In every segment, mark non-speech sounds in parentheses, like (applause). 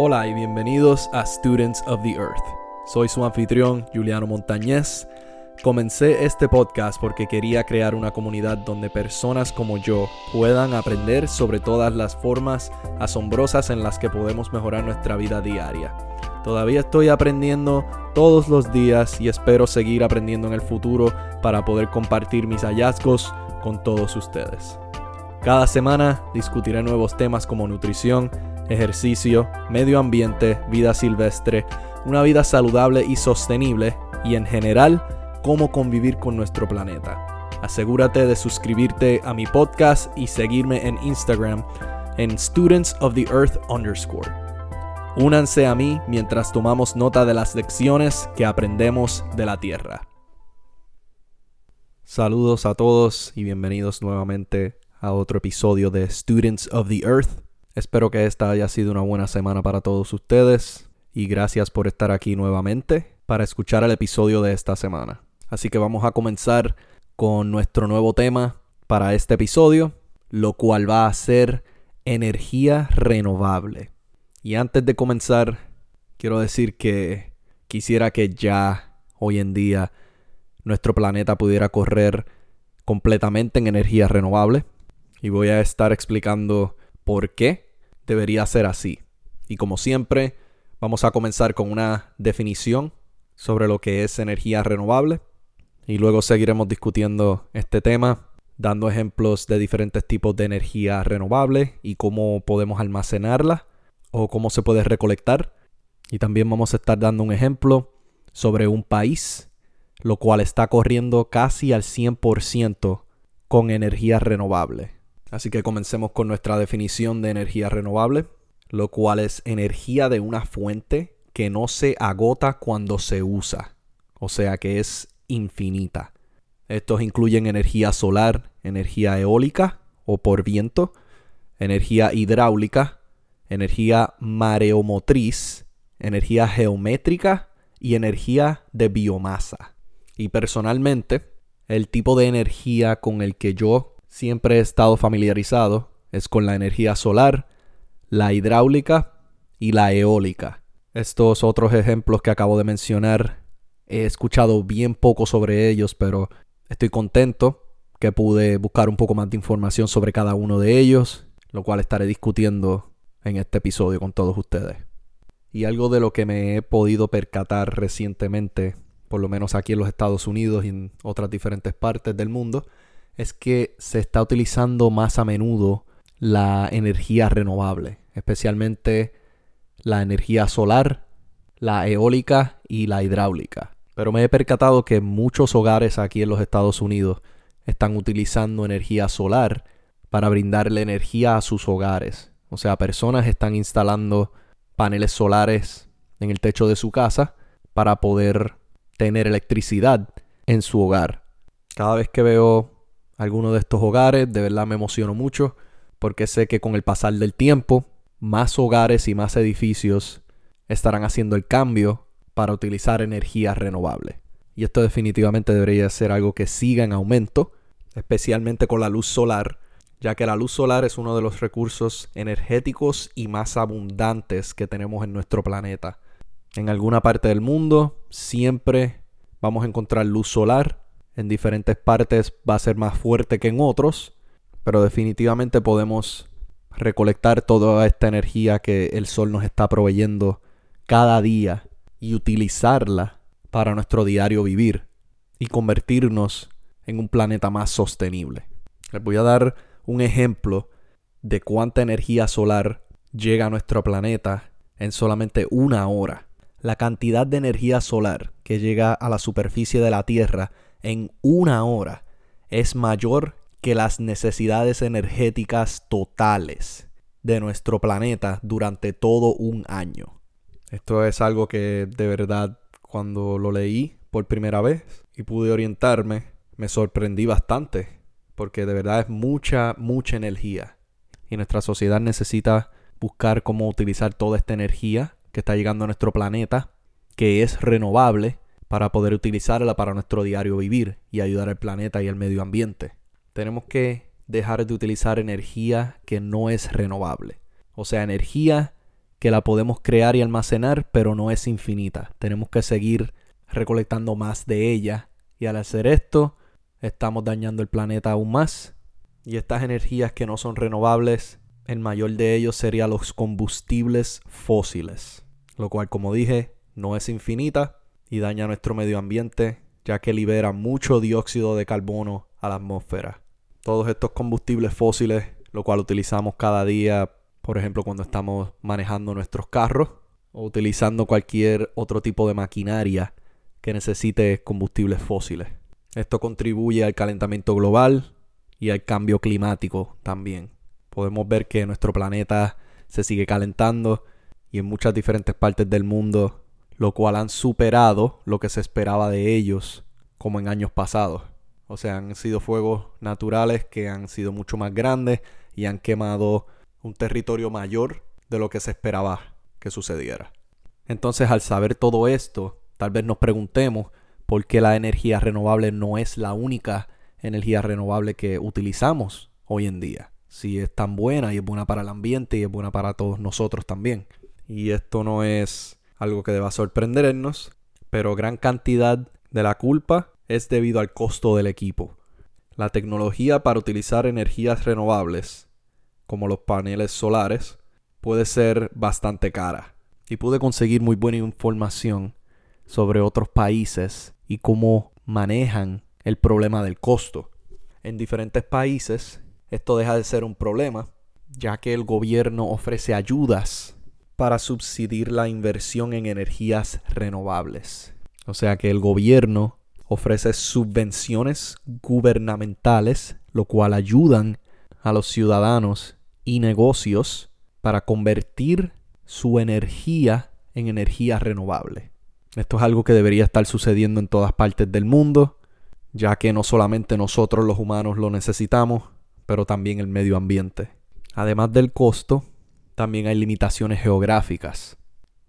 Hola y bienvenidos a Students of the Earth. Soy su anfitrión, Juliano Montañez. Comencé este podcast porque quería crear una comunidad donde personas como yo puedan aprender sobre todas las formas asombrosas en las que podemos mejorar nuestra vida diaria. Todavía estoy aprendiendo todos los días y espero seguir aprendiendo en el futuro para poder compartir mis hallazgos con todos ustedes. Cada semana discutiré nuevos temas como nutrición, ejercicio, medio ambiente, vida silvestre, una vida saludable y sostenible y en general cómo convivir con nuestro planeta. Asegúrate de suscribirte a mi podcast y seguirme en Instagram en Students of the Earth underscore. Únanse a mí mientras tomamos nota de las lecciones que aprendemos de la Tierra. Saludos a todos y bienvenidos nuevamente a otro episodio de Students of the Earth. Espero que esta haya sido una buena semana para todos ustedes y gracias por estar aquí nuevamente para escuchar el episodio de esta semana. Así que vamos a comenzar con nuestro nuevo tema para este episodio, lo cual va a ser energía renovable. Y antes de comenzar, quiero decir que quisiera que ya hoy en día nuestro planeta pudiera correr completamente en energía renovable. Y voy a estar explicando por qué debería ser así. Y como siempre, vamos a comenzar con una definición sobre lo que es energía renovable y luego seguiremos discutiendo este tema, dando ejemplos de diferentes tipos de energía renovable y cómo podemos almacenarla o cómo se puede recolectar. Y también vamos a estar dando un ejemplo sobre un país, lo cual está corriendo casi al 100% con energía renovable. Así que comencemos con nuestra definición de energía renovable, lo cual es energía de una fuente que no se agota cuando se usa, o sea que es infinita. Estos incluyen energía solar, energía eólica o por viento, energía hidráulica, energía mareomotriz, energía geométrica y energía de biomasa. Y personalmente, el tipo de energía con el que yo siempre he estado familiarizado es con la energía solar, la hidráulica y la eólica. Estos otros ejemplos que acabo de mencionar he escuchado bien poco sobre ellos, pero estoy contento que pude buscar un poco más de información sobre cada uno de ellos, lo cual estaré discutiendo en este episodio con todos ustedes. Y algo de lo que me he podido percatar recientemente, por lo menos aquí en los Estados Unidos y en otras diferentes partes del mundo, es que se está utilizando más a menudo la energía renovable, especialmente la energía solar, la eólica y la hidráulica. Pero me he percatado que muchos hogares aquí en los Estados Unidos están utilizando energía solar para brindarle energía a sus hogares. O sea, personas están instalando paneles solares en el techo de su casa para poder tener electricidad en su hogar. Cada vez que veo alguno de estos hogares. De verdad me emociono mucho porque sé que con el pasar del tiempo, más hogares y más edificios estarán haciendo el cambio para utilizar energía renovable. Y esto definitivamente debería ser algo que siga en aumento, especialmente con la luz solar, ya que la luz solar es uno de los recursos energéticos y más abundantes que tenemos en nuestro planeta. En alguna parte del mundo siempre vamos a encontrar luz solar en diferentes partes va a ser más fuerte que en otros, pero definitivamente podemos recolectar toda esta energía que el sol nos está proveyendo cada día y utilizarla para nuestro diario vivir y convertirnos en un planeta más sostenible. Les voy a dar un ejemplo de cuánta energía solar llega a nuestro planeta en solamente una hora. La cantidad de energía solar que llega a la superficie de la Tierra en una hora es mayor que las necesidades energéticas totales de nuestro planeta durante todo un año. Esto es algo que de verdad cuando lo leí por primera vez y pude orientarme, me sorprendí bastante, porque de verdad es mucha, mucha energía. Y nuestra sociedad necesita buscar cómo utilizar toda esta energía que está llegando a nuestro planeta, que es renovable, para poder utilizarla para nuestro diario vivir y ayudar al planeta y al medio ambiente. Tenemos que dejar de utilizar energía que no es renovable. O sea, energía que la podemos crear y almacenar, pero no es infinita. Tenemos que seguir recolectando más de ella. Y al hacer esto, estamos dañando el planeta aún más. Y estas energías que no son renovables, el mayor de ellos sería los combustibles fósiles. Lo cual, como dije, no es infinita y daña nuestro medio ambiente, ya que libera mucho dióxido de carbono a la atmósfera. Todos estos combustibles fósiles, lo cual utilizamos cada día por ejemplo, cuando estamos manejando nuestros carros o utilizando cualquier otro tipo de maquinaria que necesite combustibles fósiles. Esto contribuye al calentamiento global y al cambio climático también. Podemos ver que nuestro planeta se sigue calentando y en muchas diferentes partes del mundo, lo cual han superado lo que se esperaba de ellos como en años pasados. O sea, han sido fuegos naturales que han sido mucho más grandes y han quemado un territorio mayor de lo que se esperaba que sucediera. Entonces, al saber todo esto, tal vez nos preguntemos por qué la energía renovable no es la única energía renovable que utilizamos hoy en día. Si es tan buena y es buena para el ambiente y es buena para todos nosotros también. Y esto no es algo que deba sorprendernos, pero gran cantidad de la culpa es debido al costo del equipo. La tecnología para utilizar energías renovables como los paneles solares, puede ser bastante cara. Y pude conseguir muy buena información sobre otros países y cómo manejan el problema del costo. En diferentes países esto deja de ser un problema, ya que el gobierno ofrece ayudas para subsidiar la inversión en energías renovables. O sea que el gobierno ofrece subvenciones gubernamentales, lo cual ayudan a los ciudadanos y negocios para convertir su energía en energía renovable. Esto es algo que debería estar sucediendo en todas partes del mundo, ya que no solamente nosotros los humanos lo necesitamos, pero también el medio ambiente. Además del costo, también hay limitaciones geográficas,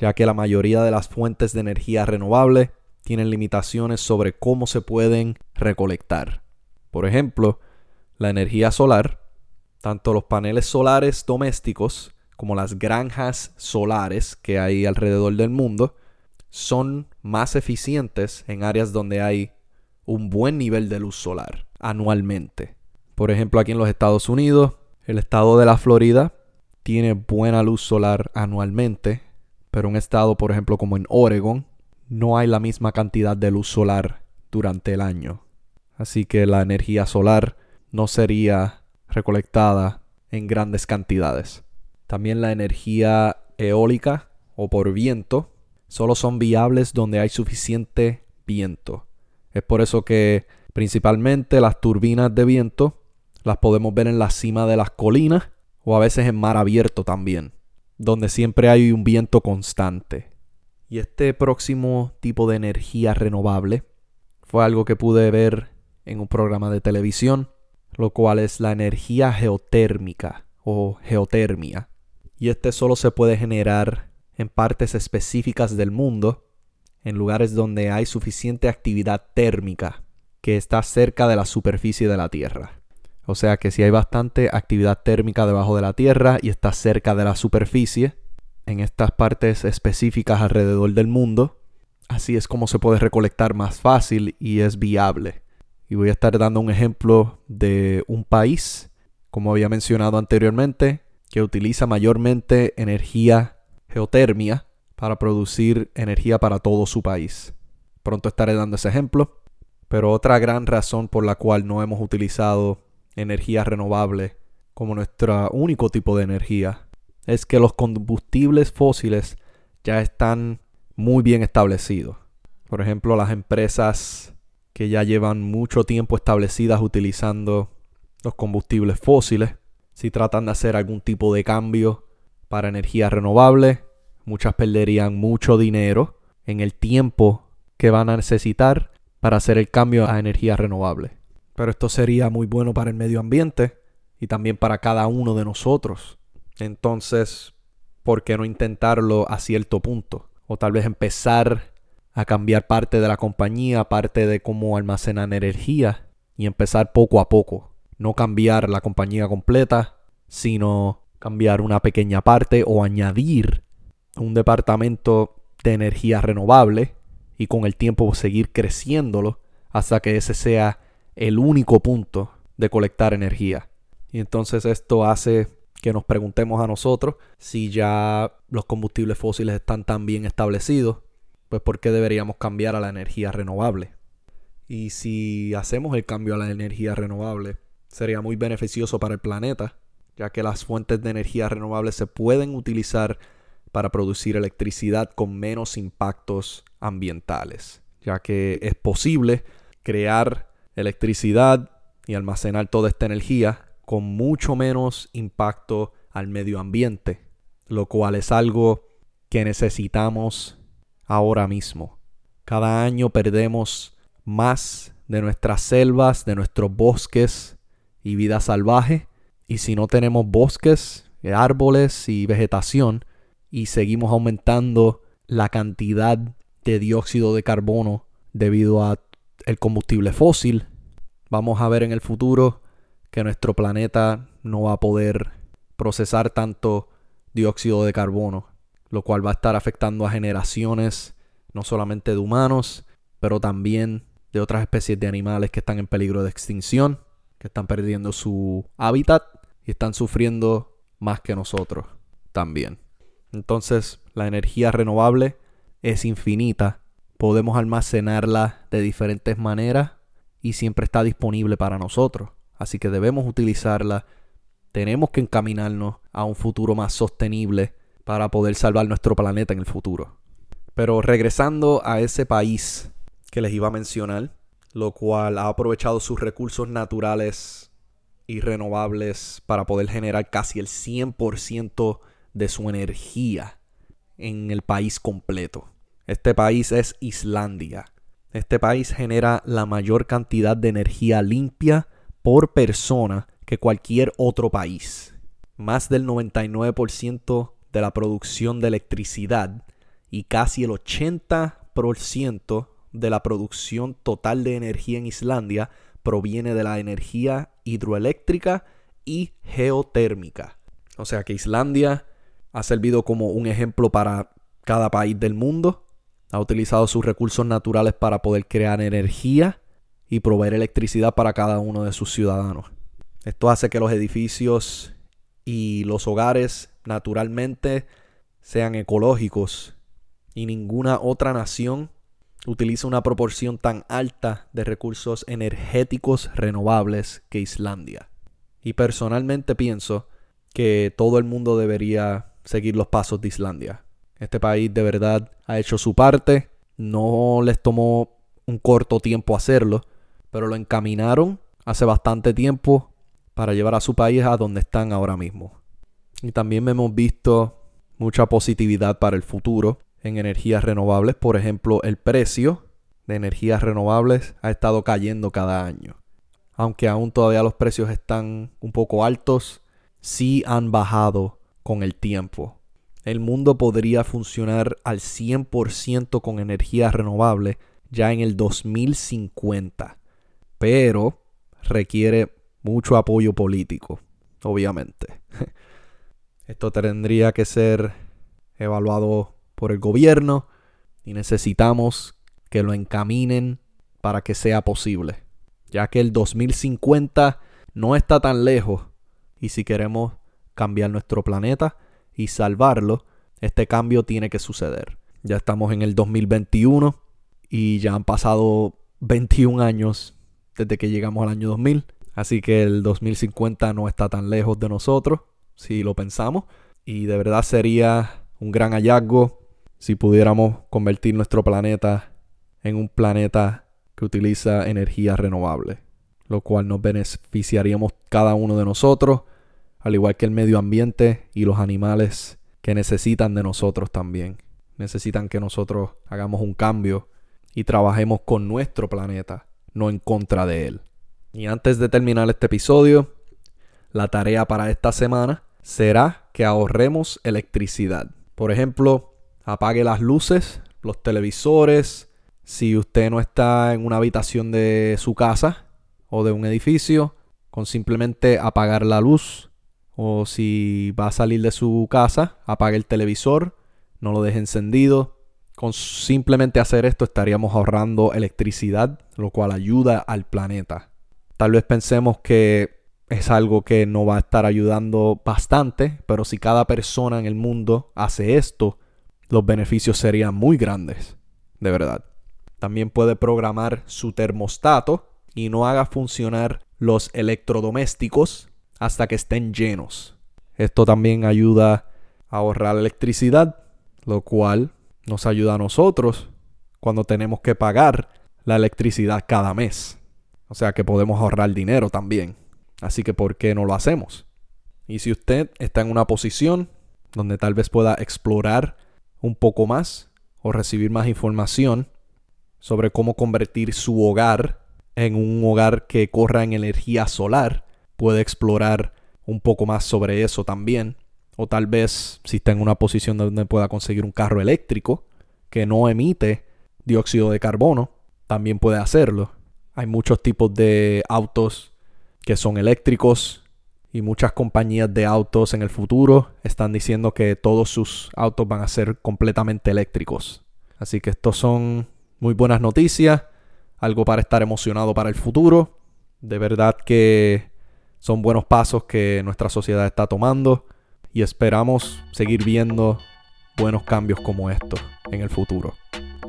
ya que la mayoría de las fuentes de energía renovable tienen limitaciones sobre cómo se pueden recolectar. Por ejemplo, la energía solar tanto los paneles solares domésticos como las granjas solares que hay alrededor del mundo son más eficientes en áreas donde hay un buen nivel de luz solar anualmente. Por ejemplo, aquí en los Estados Unidos, el estado de la Florida tiene buena luz solar anualmente, pero un estado, por ejemplo, como en Oregon, no hay la misma cantidad de luz solar durante el año. Así que la energía solar no sería recolectada en grandes cantidades. También la energía eólica o por viento solo son viables donde hay suficiente viento. Es por eso que principalmente las turbinas de viento las podemos ver en la cima de las colinas o a veces en mar abierto también, donde siempre hay un viento constante. Y este próximo tipo de energía renovable fue algo que pude ver en un programa de televisión lo cual es la energía geotérmica o geotermia. Y este solo se puede generar en partes específicas del mundo, en lugares donde hay suficiente actividad térmica que está cerca de la superficie de la Tierra. O sea que si hay bastante actividad térmica debajo de la Tierra y está cerca de la superficie, en estas partes específicas alrededor del mundo, así es como se puede recolectar más fácil y es viable. Y voy a estar dando un ejemplo de un país, como había mencionado anteriormente, que utiliza mayormente energía geotermia para producir energía para todo su país. Pronto estaré dando ese ejemplo. Pero otra gran razón por la cual no hemos utilizado energía renovable como nuestro único tipo de energía es que los combustibles fósiles ya están muy bien establecidos. Por ejemplo, las empresas que ya llevan mucho tiempo establecidas utilizando los combustibles fósiles. Si tratan de hacer algún tipo de cambio para energía renovable, muchas perderían mucho dinero en el tiempo que van a necesitar para hacer el cambio a energía renovable. Pero esto sería muy bueno para el medio ambiente y también para cada uno de nosotros. Entonces, ¿por qué no intentarlo a cierto punto? O tal vez empezar a cambiar parte de la compañía, parte de cómo almacenan energía y empezar poco a poco. No cambiar la compañía completa, sino cambiar una pequeña parte o añadir un departamento de energía renovable y con el tiempo seguir creciéndolo hasta que ese sea el único punto de colectar energía. Y entonces esto hace que nos preguntemos a nosotros si ya los combustibles fósiles están tan bien establecidos, pues ¿por qué deberíamos cambiar a la energía renovable? Y si hacemos el cambio a la energía renovable, sería muy beneficioso para el planeta, ya que las fuentes de energía renovable se pueden utilizar para producir electricidad con menos impactos ambientales, ya que es posible crear electricidad y almacenar toda esta energía con mucho menos impacto al medio ambiente, lo cual es algo que necesitamos ahora mismo. Cada año perdemos más de nuestras selvas, de nuestros bosques y vida salvaje, y si no tenemos bosques, árboles y vegetación, y seguimos aumentando la cantidad de dióxido de carbono debido a el combustible fósil, vamos a ver en el futuro que nuestro planeta no va a poder procesar tanto dióxido de carbono, lo cual va a estar afectando a generaciones no solamente de humanos, pero también de otras especies de animales que están en peligro de extinción, que están perdiendo su hábitat y están sufriendo más que nosotros también. Entonces, la energía renovable es infinita, podemos almacenarla de diferentes maneras y siempre está disponible para nosotros. Así que debemos utilizarla. Tenemos que encaminarnos a un futuro más sostenible para poder salvar nuestro planeta en el futuro. Pero regresando a ese país que les iba a mencionar, lo cual ha aprovechado sus recursos naturales y renovables para poder generar casi el 100% de su energía en el país completo. Este país es Islandia. Este país genera la mayor cantidad de energía limpia por persona que cualquier otro país. Más del 99% de la producción de electricidad y casi el 80% de la producción total de energía en Islandia proviene de la energía hidroeléctrica y geotérmica. O sea que Islandia ha servido como un ejemplo para cada país del mundo. Ha utilizado sus recursos naturales para poder crear energía y proveer electricidad para cada uno de sus ciudadanos. Esto hace que los edificios y los hogares naturalmente sean ecológicos y ninguna otra nación utiliza una proporción tan alta de recursos energéticos renovables que Islandia. Y personalmente pienso que todo el mundo debería seguir los pasos de Islandia. Este país de verdad ha hecho su parte, no les tomó un corto tiempo hacerlo, pero lo encaminaron hace bastante tiempo para llevar a su país a donde están ahora mismo. Y también hemos visto mucha positividad para el futuro en energías renovables. Por ejemplo, el precio de energías renovables ha estado cayendo cada año. Aunque aún todavía los precios están un poco altos, sí han bajado con el tiempo. El mundo podría funcionar al 100% con energías renovables ya en el 2050 pero requiere mucho apoyo político, obviamente. (laughs) Esto tendría que ser evaluado por el gobierno y necesitamos que lo encaminen para que sea posible, ya que el 2050 no está tan lejos y si queremos cambiar nuestro planeta y salvarlo, este cambio tiene que suceder. Ya estamos en el 2021 y ya han pasado 21 años desde que llegamos al año 2000. Así que el 2050 no está tan lejos de nosotros, si lo pensamos. Y de verdad sería un gran hallazgo si pudiéramos convertir nuestro planeta en un planeta que utiliza energía renovable. Lo cual nos beneficiaríamos cada uno de nosotros, al igual que el medio ambiente y los animales que necesitan de nosotros también. Necesitan que nosotros hagamos un cambio y trabajemos con nuestro planeta no en contra de él. Y antes de terminar este episodio, la tarea para esta semana será que ahorremos electricidad. Por ejemplo, apague las luces, los televisores. Si usted no está en una habitación de su casa o de un edificio, con simplemente apagar la luz. O si va a salir de su casa, apague el televisor no lo deje encendido. Con simplemente hacer esto estaríamos ahorrando electricidad, lo cual ayuda al planeta. Tal vez pensemos que es algo que no va a estar ayudando bastante, pero si cada persona en el mundo hace esto, los beneficios serían muy grandes, de verdad. También puede programar su termostato y no haga funcionar los electrodomésticos hasta que estén llenos. Esto también ayuda a ahorrar electricidad, lo cual nos ayuda a nosotros cuando tenemos que pagar la electricidad cada mes. O sea que podemos ahorrar dinero también. Así que ¿por qué no lo hacemos? Y si usted está en una posición donde tal vez pueda explorar un poco más o recibir más información sobre cómo convertir su hogar en un hogar que corra en energía solar, puede explorar un poco más sobre eso también. O tal vez si está en una posición donde pueda conseguir un carro eléctrico que no emite dióxido de carbono, también puede hacerlo. Hay muchos tipos de autos que son eléctricos y muchas compañías de autos en el futuro están diciendo que todos sus autos van a ser completamente eléctricos. Así que estos son muy buenas noticias, algo para estar emocionado para el futuro. De verdad que son buenos pasos que nuestra sociedad está tomando y esperamos seguir viendo buenos cambios como estos en el futuro.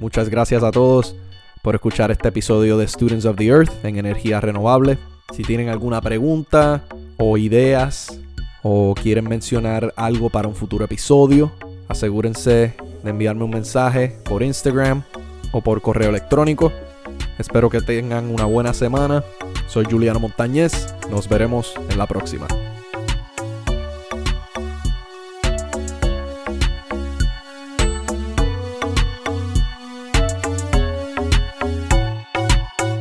Muchas gracias a todos por escuchar este episodio de Students of the Earth en energía renovable. Si tienen alguna pregunta o ideas o quieren mencionar algo para un futuro episodio, asegúrense de enviarme un mensaje por Instagram o por correo electrónico. Espero que tengan una buena semana. Soy Juliano Montañez. Nos veremos en la próxima.